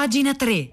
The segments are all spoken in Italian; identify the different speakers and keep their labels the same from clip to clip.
Speaker 1: Pagina 3.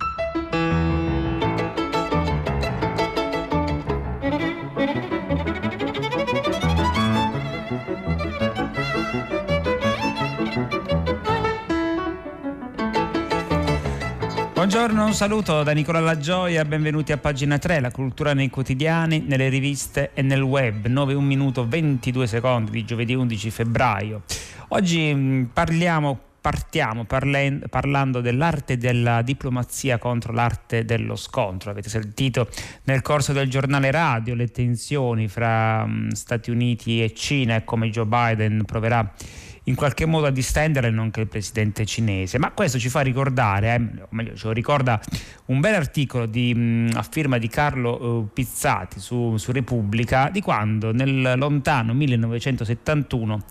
Speaker 2: Buongiorno, un saluto da Nicola Lagioia, benvenuti a pagina 3, la cultura nei quotidiani, nelle riviste e nel web, 9 1 minuto 22 secondi di giovedì 11 febbraio. Oggi parliamo partiamo parlando dell'arte della diplomazia contro l'arte dello scontro. Avete sentito nel corso del giornale radio le tensioni fra um, Stati Uniti e Cina e come Joe Biden proverà in qualche modo a distendere nonché il presidente cinese. Ma questo ci fa ricordare, eh, o meglio, ci ricorda un bel articolo di, mh, a firma di Carlo uh, Pizzati su, su, Repubblica di quando nel lontano 1971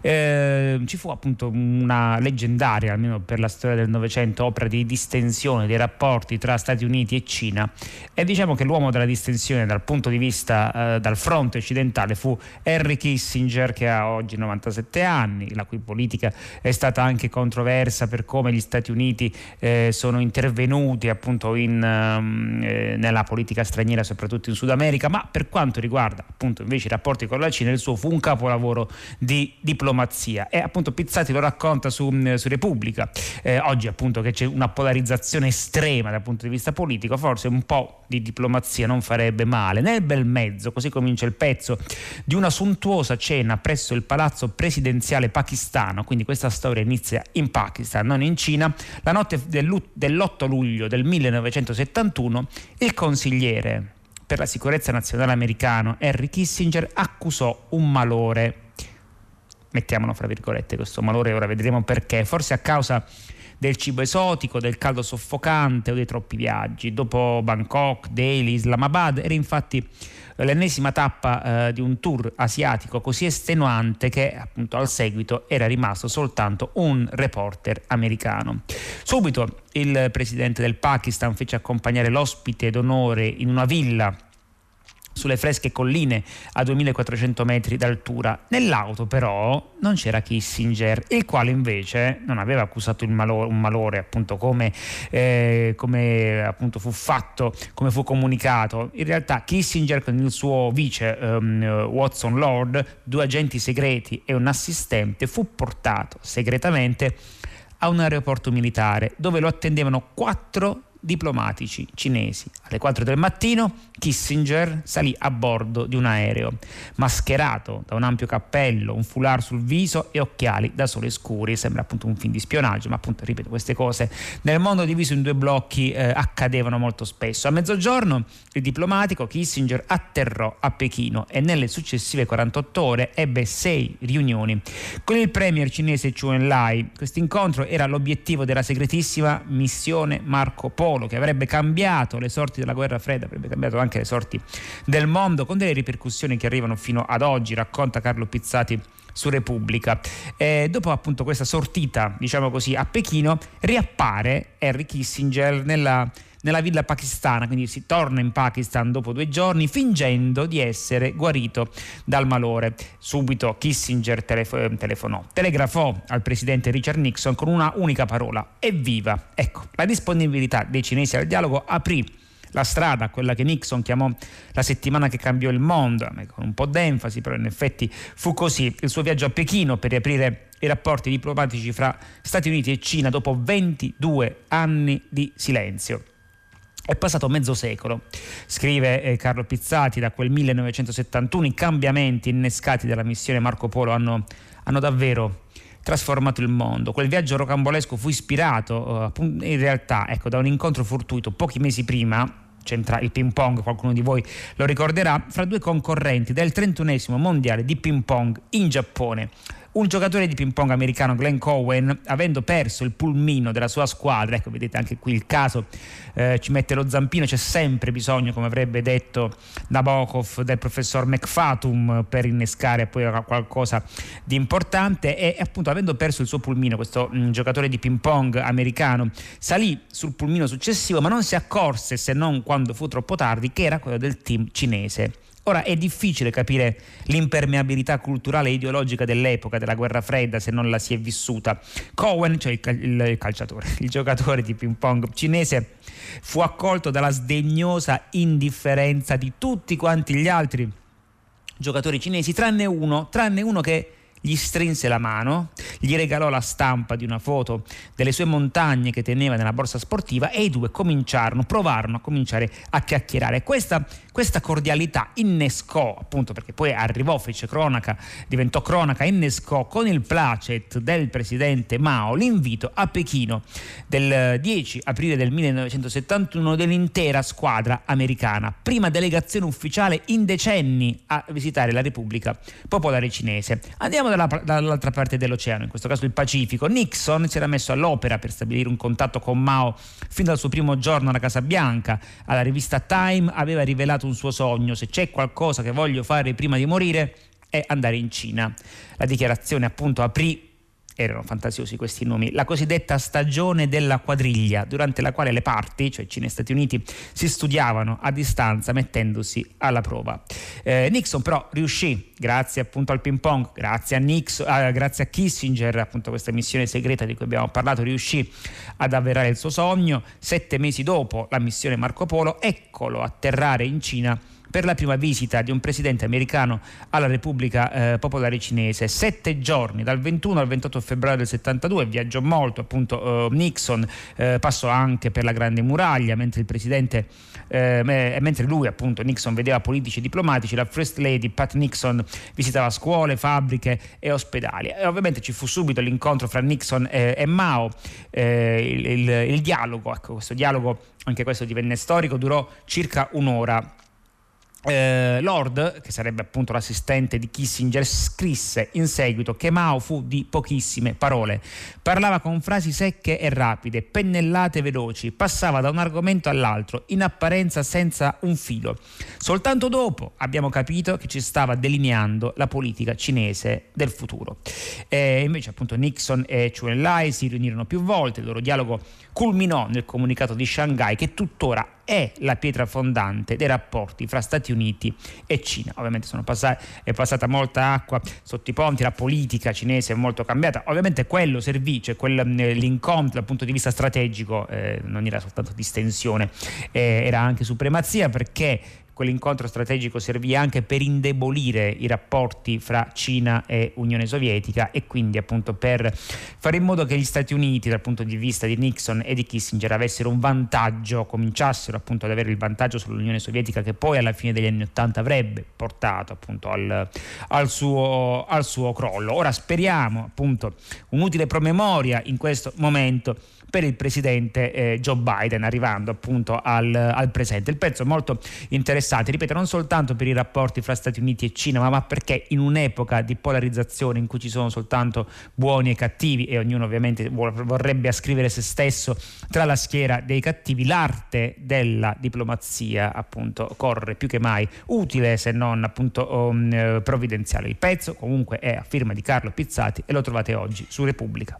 Speaker 2: eh, ci fu appunto una leggendaria, almeno per la storia del Novecento, opera di distensione dei rapporti tra Stati Uniti e Cina e diciamo che l'uomo della distensione dal punto di vista eh, dal fronte occidentale fu Henry Kissinger che ha oggi 97 anni, la cui politica è stata anche controversa per come gli Stati Uniti eh, sono intervenuti appunto in, ehm, eh, nella politica straniera, soprattutto in Sud America, ma per quanto riguarda appunto invece i rapporti con la Cina, il suo fu un capolavoro di diplomazia. E appunto Pizzati lo racconta su, mm, su Repubblica, eh, oggi appunto che c'è una polarizzazione estrema dal punto di vista politico, forse un po' di diplomazia non farebbe male. Nel bel mezzo, così comincia il pezzo, di una sontuosa cena presso il palazzo presidenziale pakistano pakistano, quindi questa storia inizia in Pakistan, non in Cina, la notte dell'8 luglio del 1971 il consigliere per la sicurezza nazionale americano Henry Kissinger accusò un malore, mettiamolo fra virgolette questo malore, ora vedremo perché, forse a causa del cibo esotico, del caldo soffocante o dei troppi viaggi. Dopo Bangkok, Delhi, Islamabad era infatti l'ennesima tappa eh, di un tour asiatico così estenuante che appunto al seguito era rimasto soltanto un reporter americano. Subito il presidente del Pakistan fece accompagnare l'ospite d'onore in una villa sulle fresche colline a 2400 metri d'altura. Nell'auto però non c'era Kissinger, il quale invece non aveva accusato malore, un malore, appunto come, eh, come appunto fu fatto, come fu comunicato. In realtà Kissinger con il suo vice um, Watson Lord, due agenti segreti e un assistente, fu portato segretamente a un aeroporto militare dove lo attendevano quattro diplomatici cinesi. Alle 4 del mattino Kissinger salì a bordo di un aereo, mascherato da un ampio cappello, un foulard sul viso e occhiali da sole scuri. Sembra appunto un film di spionaggio, ma appunto, ripeto, queste cose nel mondo diviso in due blocchi eh, accadevano molto spesso. A mezzogiorno il diplomatico Kissinger atterrò a Pechino e nelle successive 48 ore ebbe sei riunioni con il premier cinese Chu Enlai. Questo incontro era l'obiettivo della segretissima missione Marco Polo Polo che avrebbe cambiato le sorti della guerra fredda, avrebbe cambiato anche le sorti del mondo con delle ripercussioni che arrivano fino ad oggi, racconta Carlo Pizzati su Repubblica. E dopo appunto questa sortita, diciamo così, a Pechino, riappare Henry Kissinger nella nella villa pakistana, quindi si torna in Pakistan dopo due giorni fingendo di essere guarito dal malore. Subito Kissinger telefo- telefonò, telegrafò al presidente Richard Nixon con una unica parola, evviva. Ecco, la disponibilità dei cinesi al dialogo aprì la strada, quella che Nixon chiamò la settimana che cambiò il mondo, con un po' d'enfasi, però in effetti fu così. Il suo viaggio a Pechino per riaprire i rapporti diplomatici fra Stati Uniti e Cina dopo 22 anni di silenzio. È passato mezzo secolo, scrive eh, Carlo Pizzati, da quel 1971 i cambiamenti innescati dalla missione Marco Polo hanno, hanno davvero trasformato il mondo. Quel viaggio rocambolesco fu ispirato uh, in realtà ecco, da un incontro fortuito pochi mesi prima c'entra il ping pong, qualcuno di voi lo ricorderà, fra due concorrenti del 31 mondiale di ping pong in Giappone. Un giocatore di ping pong americano, Glenn Cowen, avendo perso il pulmino della sua squadra, ecco vedete anche qui il caso eh, ci mette lo zampino, c'è sempre bisogno, come avrebbe detto Nabokov, del professor McFatum per innescare poi qualcosa di importante. E appunto avendo perso il suo pulmino, questo mh, mm, giocatore di ping pong americano salì sul pulmino successivo ma non si accorse se non quando fu troppo tardi che era quello del team cinese Ora è difficile capire l'impermeabilità culturale e ideologica dell'epoca della guerra fredda se non la si è vissuta. Cohen, cioè il, il calciatore, il giocatore di ping pong cinese, fu accolto dalla sdegnosa indifferenza di tutti quanti gli altri giocatori cinesi, tranne uno, tranne uno che gli strinse la mano, gli regalò la stampa di una foto delle sue montagne che teneva nella borsa sportiva e i due cominciarono, provarono a cominciare a chiacchierare. Questa, questa cordialità innescò, appunto perché poi arrivò, fece cronaca, diventò cronaca, innescò con il placet del presidente Mao l'invito a Pechino del 10 aprile del 1971 dell'intera squadra americana, prima delegazione ufficiale in decenni a visitare la Repubblica Popolare Cinese. Andiamo dalla, dall'altra parte dell'oceano, in questo caso il Pacifico. Nixon si era messo all'opera per stabilire un contatto con Mao fin dal suo primo giorno alla Casa Bianca. Alla rivista Time aveva rivelato un suo sogno, se c'è qualcosa che voglio fare prima di morire è andare in Cina. La dichiarazione appunto aprì erano fantasiosi questi nomi, la cosiddetta stagione della quadriglia, durante la quale le parti, cioè Cina e Stati Uniti, si studiavano a distanza mettendosi alla prova. Eh, Nixon però riuscì, grazie appunto al ping pong, grazie a, Nixon, eh, grazie a Kissinger, appunto questa missione segreta di cui abbiamo parlato, riuscì ad avverare il suo sogno. Sette mesi dopo la missione Marco Polo, eccolo atterrare in Cina per la prima visita di un presidente americano alla Repubblica eh, Popolare Cinese. Sette giorni, dal 21 al 28 febbraio del 72, viaggiò molto, appunto eh, Nixon eh, passò anche per la Grande Muraglia, mentre il presidente, eh, mentre lui appunto Nixon vedeva politici e diplomatici, la First Lady Pat Nixon visitava scuole, fabbriche e ospedali. E ovviamente ci fu subito l'incontro fra Nixon e, e Mao, eh, il, il, il dialogo, ecco questo dialogo, anche questo divenne storico, durò circa un'ora eh, Lord, che sarebbe appunto l'assistente di Kissinger, scrisse in seguito che Mao fu di pochissime parole. Parlava con frasi secche e rapide, pennellate veloci, passava da un argomento all'altro, in apparenza senza un filo. Soltanto dopo abbiamo capito che ci stava delineando la politica cinese del futuro. E invece appunto Nixon e Chu Enlai si riunirono più volte, il loro dialogo culminò nel comunicato di Shanghai che tuttora è la pietra fondante dei rapporti fra Stati Uniti e Cina. Ovviamente passati, è passata molta acqua sotto i ponti, la politica cinese è molto cambiata. Ovviamente quello servì, cioè quel, eh, l'incontro dal punto di vista strategico eh, non era soltanto distensione, eh, era anche supremazia perché quell'incontro strategico servì anche per indebolire i rapporti fra Cina e Unione Sovietica e quindi appunto per fare in modo che gli Stati Uniti dal punto di vista di Nixon e di Kissinger avessero un vantaggio, cominciassero appunto ad avere il vantaggio sull'Unione Sovietica che poi alla fine degli anni Ottanta avrebbe portato appunto al, al, suo, al suo crollo. Ora speriamo appunto un'utile promemoria in questo momento per il presidente eh, Joe Biden, arrivando appunto al, al, presente. Il pezzo è molto interessante, ripeto, non soltanto per i rapporti fra Stati Uniti e Cina, ma, ma perché in un'epoca di polarizzazione in cui ci sono soltanto buoni e cattivi e ognuno ovviamente vorrebbe ascrivere se stesso tra la schiera dei cattivi, l'arte della diplomazia appunto corre più che mai utile se non appunto um, provvidenziale. Il pezzo comunque è a firma di Carlo Pizzati e lo trovate oggi su Repubblica.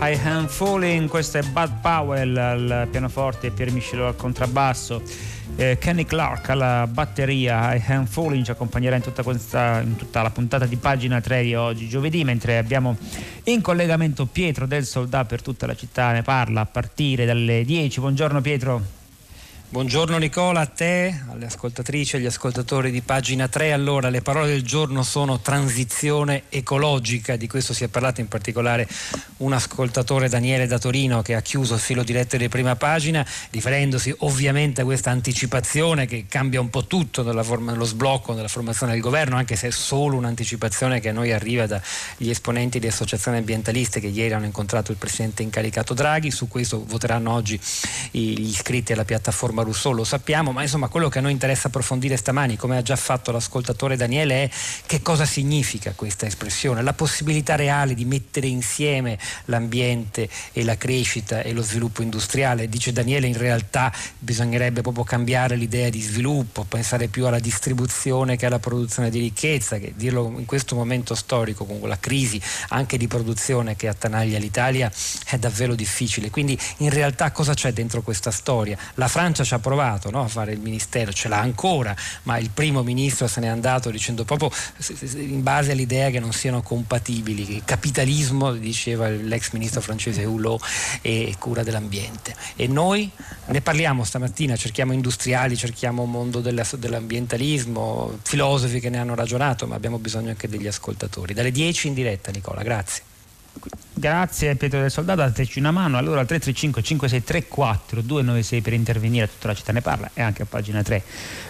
Speaker 2: I Am Falling, questo è Bud Powell al pianoforte Pier Michelot al contrabbasso. Eh, Kenny Clark alla batteria, I Am Falling ci accompagnerà in tutta, questa, in tutta la puntata di pagina 3 di oggi, giovedì, mentre abbiamo in collegamento Pietro del Soldato per tutta la città, ne parla a partire dalle 10. Buongiorno Pietro.
Speaker 1: Buongiorno Nicola, a te, alle ascoltatrici e agli ascoltatori di pagina 3. Allora, le parole del giorno sono transizione ecologica, di questo si è parlato in particolare un ascoltatore Daniele da Torino che ha chiuso il filo diretto di prima pagina, riferendosi ovviamente a questa anticipazione che cambia un po' tutto forma, nello sblocco della formazione del governo, anche se è solo un'anticipazione che a noi arriva dagli esponenti di associazioni ambientaliste che ieri hanno incontrato il presidente incaricato Draghi. Su questo voteranno oggi gli iscritti alla piattaforma riforma Rousseau, lo sappiamo, ma insomma quello che a noi interessa approfondire stamani, come ha già fatto l'ascoltatore Daniele, è che cosa significa questa espressione, la possibilità reale di mettere insieme l'ambiente e la crescita e lo sviluppo industriale. Dice Daniele, in realtà bisognerebbe proprio cambiare l'idea di sviluppo, pensare più alla distribuzione che alla produzione di ricchezza, che dirlo in questo momento storico, con la crisi anche di produzione che attanaglia l'Italia, è davvero difficile. Quindi in realtà cosa c'è dentro questa storia? La Francia ci ha provato no, a fare il ministero, ce l'ha ancora, ma il primo ministro se n'è andato dicendo proprio in base all'idea che non siano compatibili, il capitalismo, diceva l'ex ministro francese Hulot, e cura dell'ambiente. E noi ne parliamo stamattina, cerchiamo industriali, cerchiamo mondo dell'ambientalismo, filosofi che ne hanno ragionato, ma abbiamo bisogno anche degli ascoltatori. Dalle 10 in diretta Nicola, grazie.
Speaker 2: Grazie Pietro del Soldato, dateci una mano. Allora al 335 5634 296 per intervenire, tutta la città ne parla e anche a pagina 3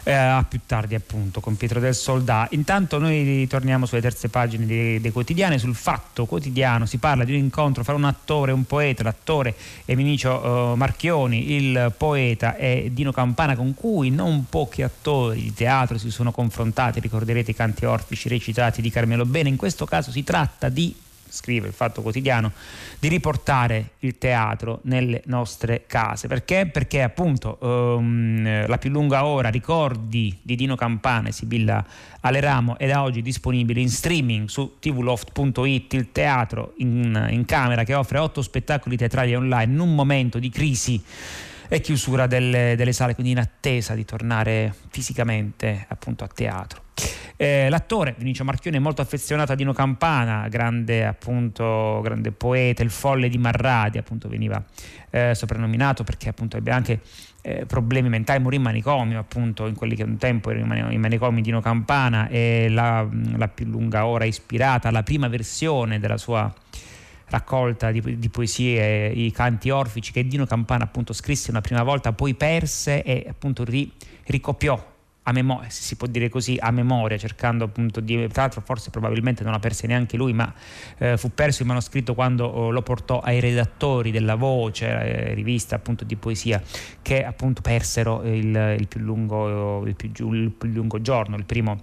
Speaker 2: eh, a più tardi appunto con Pietro del Soldato. Intanto noi torniamo sulle terze pagine dei, dei, quotidiani, sul fatto quotidiano. Si parla di un incontro fra un attore e un poeta, l'attore è Vinicio eh, Marchioni, il poeta è Dino Campana con cui non pochi attori di teatro si sono confrontati, ricorderete i canti orfici recitati di Carmelo Bene, in questo caso si tratta di scrive il Fatto Quotidiano, di riportare il teatro nelle nostre case. Perché? Perché appunto um, la più lunga ora, ricordi di Dino Campana e Sibilla Aleramo è da oggi disponibile in streaming su tvloft.it, il teatro in, in camera che offre otto spettacoli teatrali online in un momento di crisi e chiusura delle, delle sale, quindi in attesa di tornare fisicamente appunto a teatro. Eh, l'attore Vinicio Marchione è molto affezionato a Dino Campana, grande, appunto, grande poeta, il folle di Marradi, appunto veniva eh, soprannominato perché appunto ebbe anche eh, problemi mentali, morì in manicomio appunto in quelli che un tempo erano i manicomi di Dino Campana e la, la più lunga ora ispirata alla prima versione della sua raccolta di, di, poesie, i canti orfici che Dino Campana appunto scrisse una prima volta, poi perse e appunto ri, ricopiò a memoria, si può dire così, a memoria, cercando appunto di, tra l'altro forse probabilmente non la perse neanche lui, ma eh, fu perso il manoscritto quando oh, lo portò ai redattori della Voce, eh, rivista appunto di poesia, che appunto persero il, il, più, lungo, il, più, il più lungo giorno, il primo,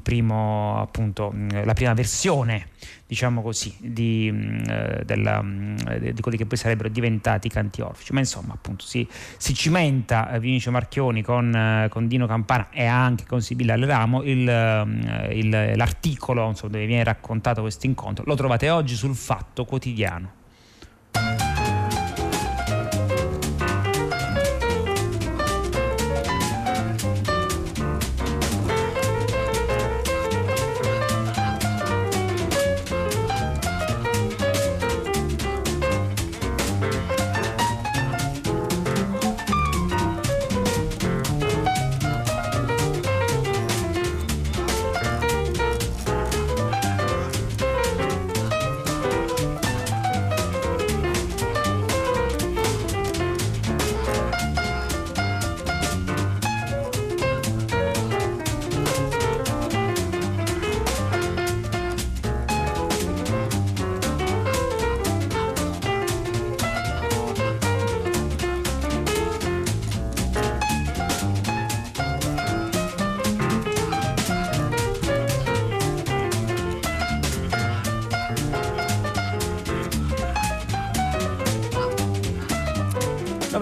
Speaker 2: primo appunto, la prima versione diciamo così, di, mm, eh, della, mm, di, quelli che poi sarebbero diventati canti orfici. Ma insomma, appunto, si, si cimenta eh, Vinicio Marchioni con, eh, con, Dino Campana e anche con Sibilla Leramo il, il, l'articolo insomma, dove viene raccontato questo incontro. Lo trovate oggi sul Fatto Quotidiano.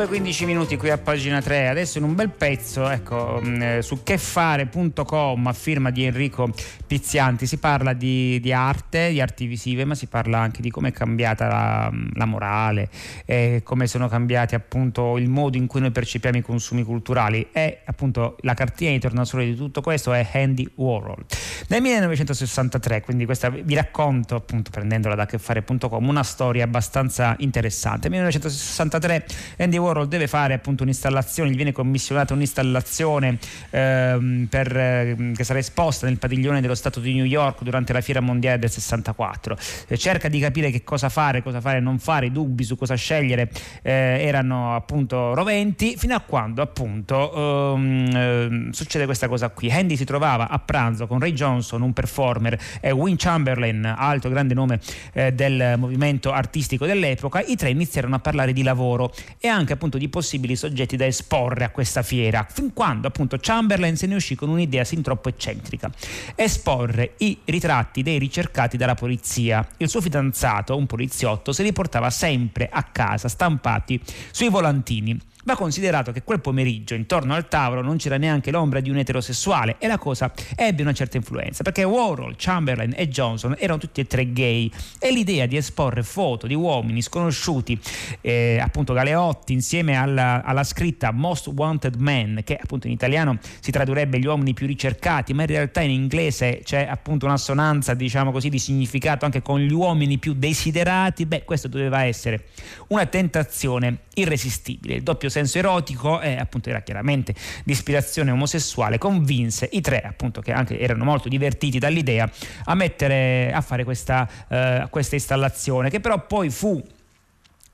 Speaker 2: 9-15 minuti qui a pagina 3, adesso in un bel pezzo ecco, mm, eh, su chefare.com a firma di Enrico Pizzianti si parla di, di, arte, di arti visive, ma si parla anche di come è cambiata la, mm, la morale, eh, come sono cambiati appunto il modo in cui noi percepiamo i consumi culturali e appunto la cartina di tornasole di tutto questo è Andy Warhol. Nel 1963, quindi questa vi racconto appunto prendendola da chefare.com una storia abbastanza interessante. Nel 1963 Andy Warhol deve fare appunto un'installazione, gli viene commissionata un'installazione ehm, per, eh, che sarà esposta nel padiglione dello Stato di New York durante la fiera mondiale del 64. Eh, cerca di capire che cosa fare, cosa fare, non fare, i dubbi su cosa scegliere eh, erano appunto roventi fino a quando appunto ehm, eh, succede questa cosa qui. Andy si trovava a pranzo con Ray Johnson, un performer, e Win Chamberlain, altro grande nome eh, del movimento artistico dell'epoca. I tre iniziarono a parlare di lavoro e anche appunto di possibili soggetti da esporre a questa fiera, fin quando appunto Chamberlain se ne uscì con un'idea sin troppo eccentrica, esporre i ritratti dei ricercati dalla polizia. Il suo fidanzato, un poliziotto, se li portava sempre a casa stampati sui volantini Va considerato che quel pomeriggio intorno al tavolo non c'era neanche l'ombra di un eterosessuale e la cosa ebbe una certa influenza perché Warhol, Chamberlain e Johnson erano tutti e tre gay e l'idea di esporre foto di uomini sconosciuti, eh, appunto Galeotti, insieme alla, alla, scritta Most Wanted Men, che appunto in italiano si tradurrebbe gli uomini più ricercati, ma in realtà in inglese c'è appunto un'assonanza, diciamo così, di significato anche con gli uomini più desiderati, beh, questo doveva essere una tentazione irresistibile. Il doppio senso erotico e appunto era chiaramente di ispirazione omosessuale, convinse i tre, appunto che anche erano molto divertiti dall'idea, a mettere a fare questa, eh, questa installazione, che però poi fu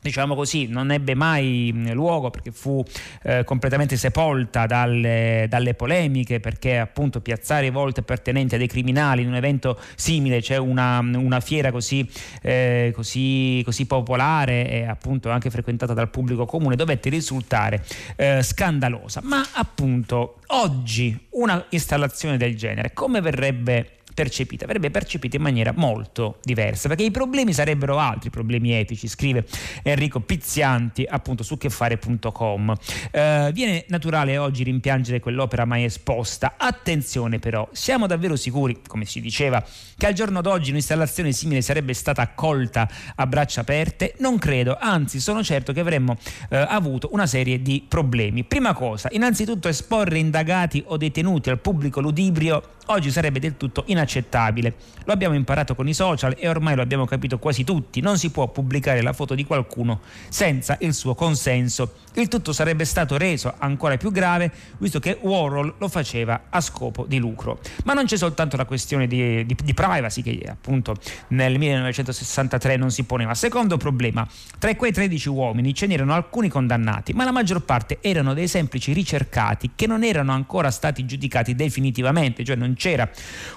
Speaker 2: diciamo così, non ebbe mai luogo perché fu eh, completamente sepolta dalle, dalle, polemiche, perché appunto piazzare volte appartenenti a dei criminali in un evento simile, cioè una, una fiera così, eh, così, così, popolare e appunto anche frequentata dal pubblico comune, dovette risultare eh, scandalosa. Ma appunto oggi una installazione del genere come verrebbe percepita, verrebbe percepita in maniera molto diversa, perché i problemi sarebbero altri, problemi etici, scrive Enrico Pizzianti appunto su chefare.com. Eh, viene naturale oggi rimpiangere quell'opera mai esposta. Attenzione però, siamo davvero sicuri, come si diceva, che al giorno d'oggi un'installazione simile sarebbe stata accolta a braccia aperte? Non credo, anzi sono certo che avremmo eh, avuto una serie di problemi. Prima cosa, innanzitutto esporre indagati o detenuti al pubblico ludibrio oggi sarebbe del tutto inaccettabile. Lo abbiamo imparato con i social e ormai lo abbiamo capito quasi tutti, non si può pubblicare la foto di qualcuno senza il suo consenso. Il tutto sarebbe stato reso ancora più grave visto che Warhol lo faceva a scopo di lucro. Ma non c'è soltanto la questione di, di, di privacy che appunto nel 1963 non si poneva. Secondo problema, tra quei 13 uomini ce n'erano alcuni condannati, ma la maggior parte erano dei semplici ricercati che non erano ancora stati giudicati definitivamente, cioè non c'era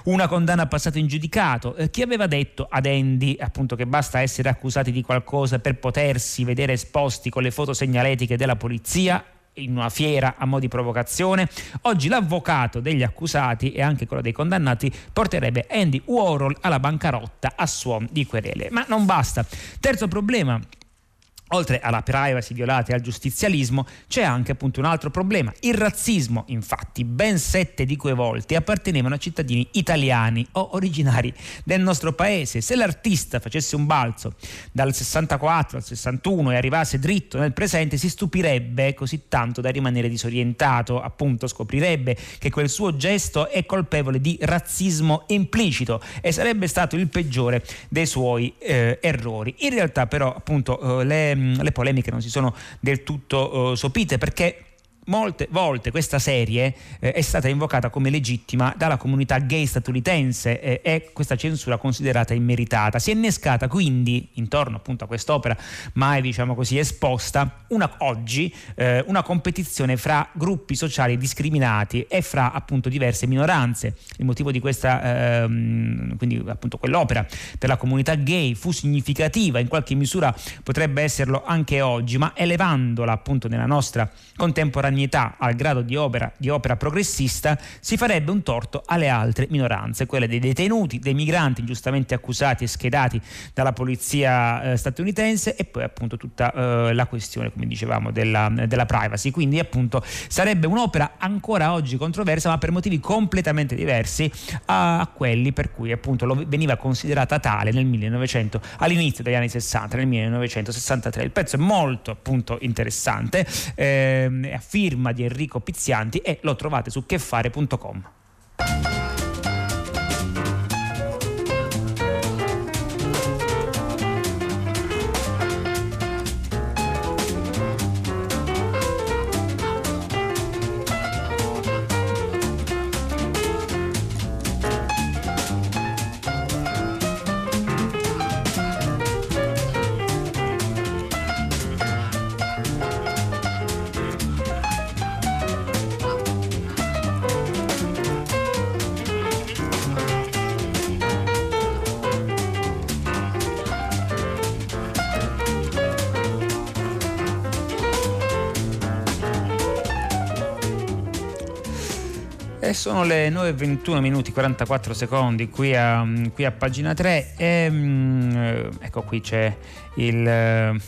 Speaker 2: una condanna passata in giudicato. Eh, chi aveva detto ad Andy appunto che basta essere accusati di qualcosa per potersi vedere esposti con le foto segnaletiche della polizia in una fiera a mo' di provocazione. Oggi l'avvocato degli accusati e anche quello dei condannati porterebbe Andy Warhol alla bancarotta a suon di querele. Ma non basta. Terzo problema Oltre alla privacy violata e al giustizialismo, c'è anche appunto un altro problema. Il razzismo, infatti, ben sette di quei volte appartenevano a cittadini italiani o originari del nostro paese. Se l'artista facesse un balzo dal 64 al 61 e arrivasse dritto nel presente, si stupirebbe così tanto da rimanere disorientato, appunto scoprirebbe che quel suo gesto è colpevole di razzismo implicito e sarebbe stato il peggiore dei suoi eh, errori. In realtà però appunto eh, le le polemiche non si sono del tutto uh, sopite perché molte volte questa serie eh, è stata invocata come legittima dalla comunità gay statunitense eh, e questa censura considerata immeritata. Si è innescata quindi intorno appunto a quest'opera mai diciamo così esposta una, oggi eh, una competizione fra gruppi sociali discriminati e fra appunto diverse minoranze. Il motivo di questa ehm, quindi appunto quell'opera per la comunità gay fu significativa, in qualche misura potrebbe esserlo anche oggi, ma elevandola appunto nella nostra contemporaneità contemporaneità al grado di opera, di opera progressista, si farebbe un torto alle altre minoranze, quelle dei detenuti, dei migranti ingiustamente accusati e schedati dalla polizia eh, statunitense e poi appunto tutta eh, la questione, come dicevamo, della, della privacy. Quindi appunto sarebbe un'opera ancora oggi controversa, ma per motivi completamente diversi a, a quelli per cui appunto lo veniva considerata tale nel 1900, all'inizio degli anni 60, nel 1963. Il pezzo è molto appunto interessante, eh, è a firma di Enrico Pizzianti e lo trovate su chefare.com. sono le 9.21 minuti 44 secondi qui a, qui a pagina 3 e mm, ecco qui c'è il, eh,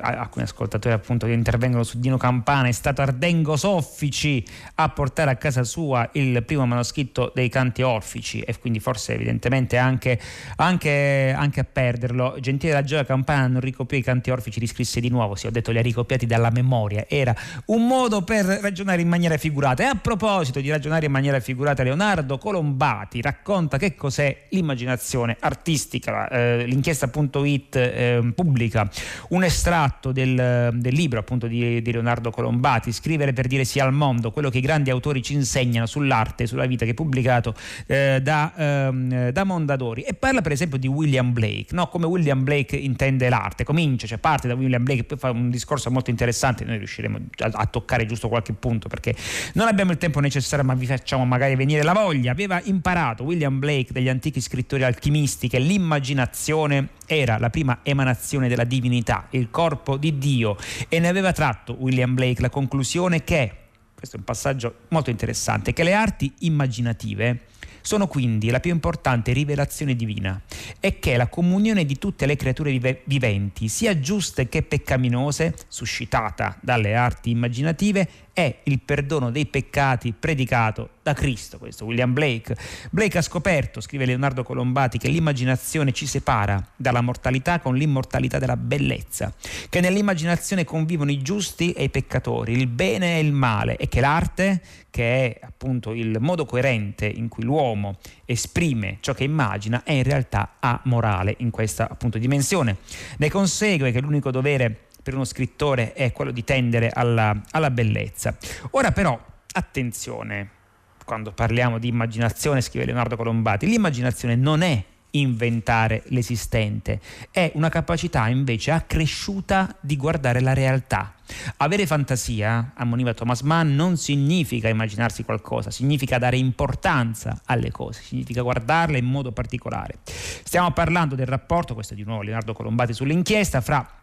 Speaker 2: alcuni ascoltatori appunto che intervengono su Dino Campana. È stato Ardengo Soffici a portare a casa sua il primo manoscritto dei canti orfici. E quindi forse evidentemente anche, anche, anche a perderlo. Gentile la Gioia Campana non ricopiò i canti orfici riscrisse di nuovo. Sì ho detto li ha ricopiati dalla memoria. Era un modo per ragionare in maniera figurata. E a proposito di ragionare in maniera figurata Leonardo Colombati racconta che cos'è l'immaginazione artistica eh, l'inchiesta.it eh, pubblica un estratto del, del libro appunto di, di, Leonardo Colombati, Scrivere per dire sì al mondo, quello che i grandi autori ci insegnano sull'arte e sulla vita, che è pubblicato eh, da, ehm, da, Mondadori. E parla per esempio di William Blake, no? come William Blake intende l'arte. Comincia, cioè parte da William Blake, poi fa un discorso molto interessante, noi riusciremo a, a toccare giusto qualche punto perché non abbiamo il tempo necessario, ma vi facciamo magari venire la voglia. Aveva imparato William Blake degli antichi scrittori alchimisti che l'immaginazione era la prima emanazione della divinità, il corpo di Dio e ne aveva tratto William Blake la conclusione che, questo è un passaggio molto interessante, che le arti immaginative sono quindi la più importante rivelazione divina e che la comunione di tutte le creature vive- viventi, sia giuste che peccaminose, suscitata dalle arti immaginative, è il perdono dei peccati predicato da Cristo, questo William Blake. Blake ha scoperto, scrive Leonardo Colombati, che l'immaginazione ci separa dalla mortalità con l'immortalità della bellezza, che nell'immaginazione convivono i giusti e i peccatori, il bene e il male e che l'arte, che è appunto il modo coerente in cui l'uomo esprime ciò che immagina, è in realtà amorale in questa appunto dimensione. Ne consegue che l'unico dovere per uno scrittore è quello di tendere alla, alla bellezza. Ora però, attenzione, quando parliamo di immaginazione, scrive Leonardo Colombati, l'immaginazione non è inventare l'esistente, è una capacità invece accresciuta di guardare la realtà. Avere fantasia, ammoniva Thomas Mann, non significa immaginarsi qualcosa, significa dare importanza alle cose, significa guardarle in modo particolare. Stiamo parlando del rapporto, questo è di nuovo Leonardo Colombati sull'inchiesta, fra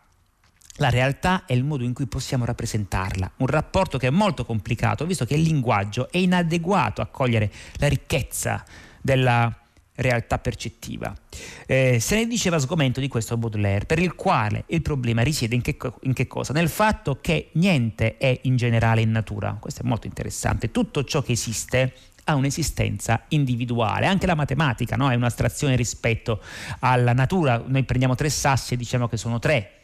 Speaker 2: la realtà è il modo in cui possiamo rappresentarla, un rapporto che è molto complicato, visto che il linguaggio è inadeguato a cogliere la ricchezza della realtà percettiva. Eh, se ne diceva sgomento di questo Baudelaire, per il quale il problema risiede in che, in che, cosa? Nel fatto che niente è in generale in natura. Questo è molto interessante. Tutto ciò che esiste ha un'esistenza individuale. Anche la matematica no? è un'astrazione rispetto alla natura. Noi prendiamo tre sassi e diciamo che sono tre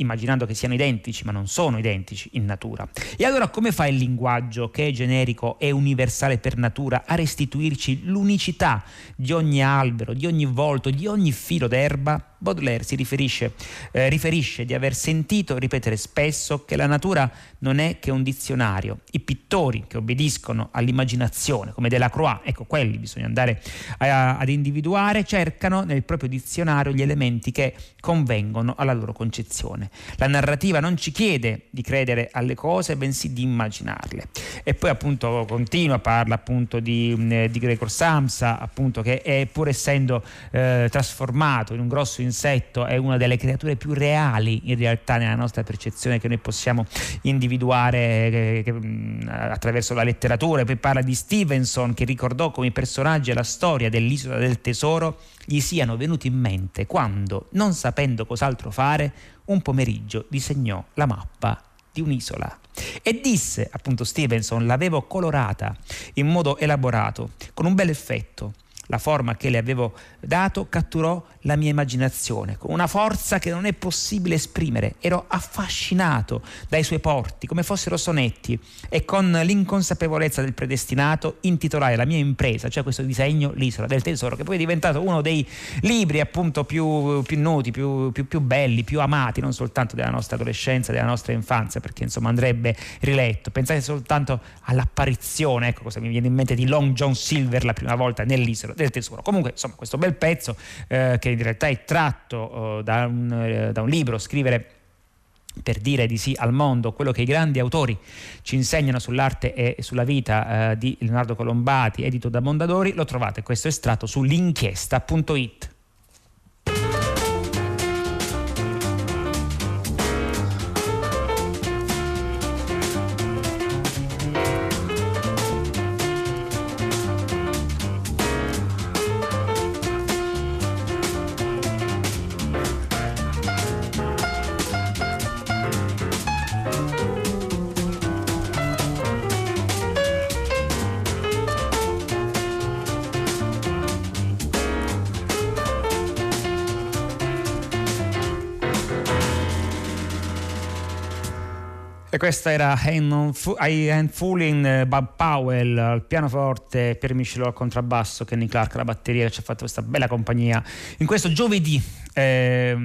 Speaker 2: immaginando che siano identici, ma non sono identici in natura. E allora come fa il linguaggio, che è generico e universale per natura, a restituirci l'unicità di ogni albero, di ogni volto, di ogni filo d'erba? Baudelaire si riferisce, eh, riferisce di aver sentito ripetere spesso che la natura non è che un dizionario. I pittori che obbediscono all'immaginazione, come Delacroix, ecco quelli bisogna andare a, ad individuare, cercano nel proprio dizionario gli elementi che convengono alla loro concezione. La narrativa non ci chiede di credere alle cose, bensì di immaginarle. E poi appunto continua, parla appunto di, mm, di Gregor Samsa, appunto che è pur essendo eh, trasformato in un grosso insetto è una delle creature più reali in realtà nella nostra percezione che noi possiamo individuare che, che, mm, attraverso la letteratura. Poi parla di Stevenson che ricordò come i personaggi e la storia dell'isola del tesoro gli siano venuti in mente quando, non sapendo cos'altro fare, un pomeriggio disegnò la mappa di un'isola. E disse, appunto Stevenson, l'avevo colorata in modo elaborato, con un bel effetto la forma che le avevo dato catturò la mia immaginazione con una forza che non è possibile esprimere. Ero affascinato dai suoi porti come fossero sonetti e con l'inconsapevolezza del predestinato intitolai la mia impresa, cioè questo disegno, L'isola del tesoro, che poi è diventato uno dei libri appunto più, più noti, più, più, più belli, più amati, non soltanto della nostra adolescenza, della nostra infanzia, perché insomma andrebbe riletto. Pensate soltanto all'apparizione, ecco cosa mi viene in mente, di Long John Silver la prima volta nell'isola del tesoro. Comunque, insomma, questo bel pezzo eh, che in realtà è tratto eh, da, un, eh, da un libro, scrivere per dire di sì al mondo, quello che i grandi autori ci insegnano sull'arte e sulla vita eh, di Leonardo Colombati, edito da Mondadori, lo trovate questo estratto su l'inchiesta.it. questa era I Am Fooling eh, Bob Powell al pianoforte, Pier Michelot al contrabbasso, Kenny Clark alla batteria che ci ha fatto questa bella compagnia in questo giovedì, eh,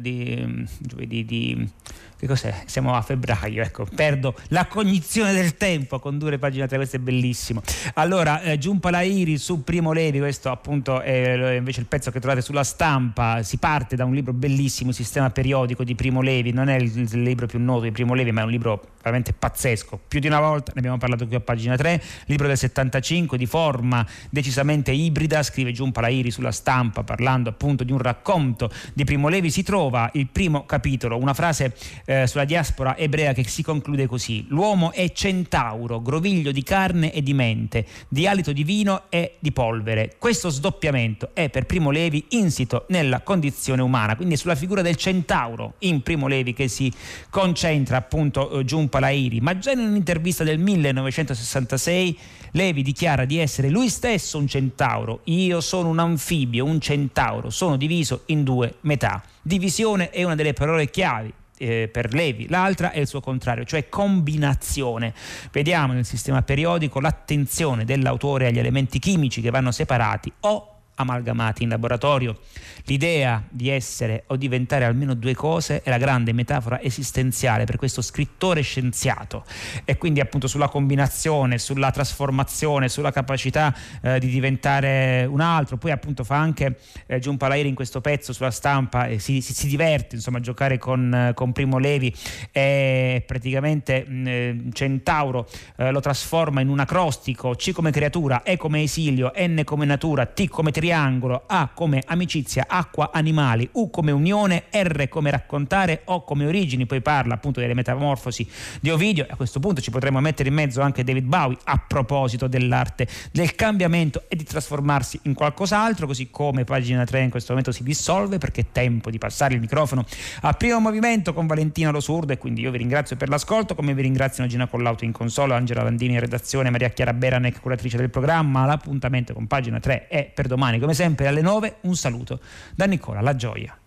Speaker 2: di, giovedì di che cos'è? Siamo a febbraio, ecco, perdo la cognizione del tempo a condurre pagina 3, questo è bellissimo. Allora, eh, Giunpa Lairi su Primo Levi, questo appunto è invece il pezzo che trovate sulla stampa, si parte da un libro bellissimo, sistema periodico di Primo Levi, non è il, il libro più noto di Primo Levi, ma è un libro veramente pazzesco. Più di una volta ne abbiamo parlato qui a pagina 3, libro del 75 di forma decisamente ibrida, scrive Giunpa Lairi sulla stampa parlando appunto di un racconto di Primo Levi, si trova il primo capitolo, una frase eh, sulla diaspora ebrea che si conclude così. L'uomo è centauro, groviglio di carne e di mente, di alito di vino e di polvere. Questo sdoppiamento è per Primo Levi insito nella condizione umana, quindi sulla figura del centauro in Primo Levi che si concentra appunto eh, Giunpa Lairi, ma già in un'intervista del 1966 Levi dichiara di essere lui stesso un centauro, io sono un anfibio, un centauro, sono diviso in due metà. Divisione è una delle parole chiavi eh, per Levi, l'altra è il suo contrario, cioè combinazione. Vediamo nel sistema periodico l'attenzione dell'autore agli elementi chimici che vanno separati. O amalgamati in laboratorio. L'idea di essere o diventare almeno due cose è la grande metafora esistenziale per questo scrittore scienziato e quindi appunto sulla combinazione, sulla trasformazione, sulla capacità eh, di diventare un altro. Poi appunto fa anche eh, Giun Palairi in questo pezzo sulla stampa e si, si, si diverte insomma a giocare con, con, Primo Levi e praticamente mh, eh, Centauro eh, lo trasforma in un acrostico C come creatura, E come esilio, N come natura, T come triangolo triangolo, A come amicizia, acqua, animali, U come unione, R come raccontare, O come origini, poi parla appunto delle metamorfosi di Ovidio e a questo punto ci potremmo mettere in mezzo anche David Bowie a proposito dell'arte del cambiamento e di trasformarsi in qualcos'altro, così come pagina 3 in questo momento si dissolve perché è tempo di passare il microfono a primo movimento con Valentina Lo Surdo e quindi io vi ringrazio per l'ascolto, come vi ringraziano Gina Collauto in consolo, Angela Landini in redazione, Maria Chiara Beranec, curatrice del programma, l'appuntamento con pagina 3 è per domani come sempre alle 9 un saluto da Nicola La Gioia.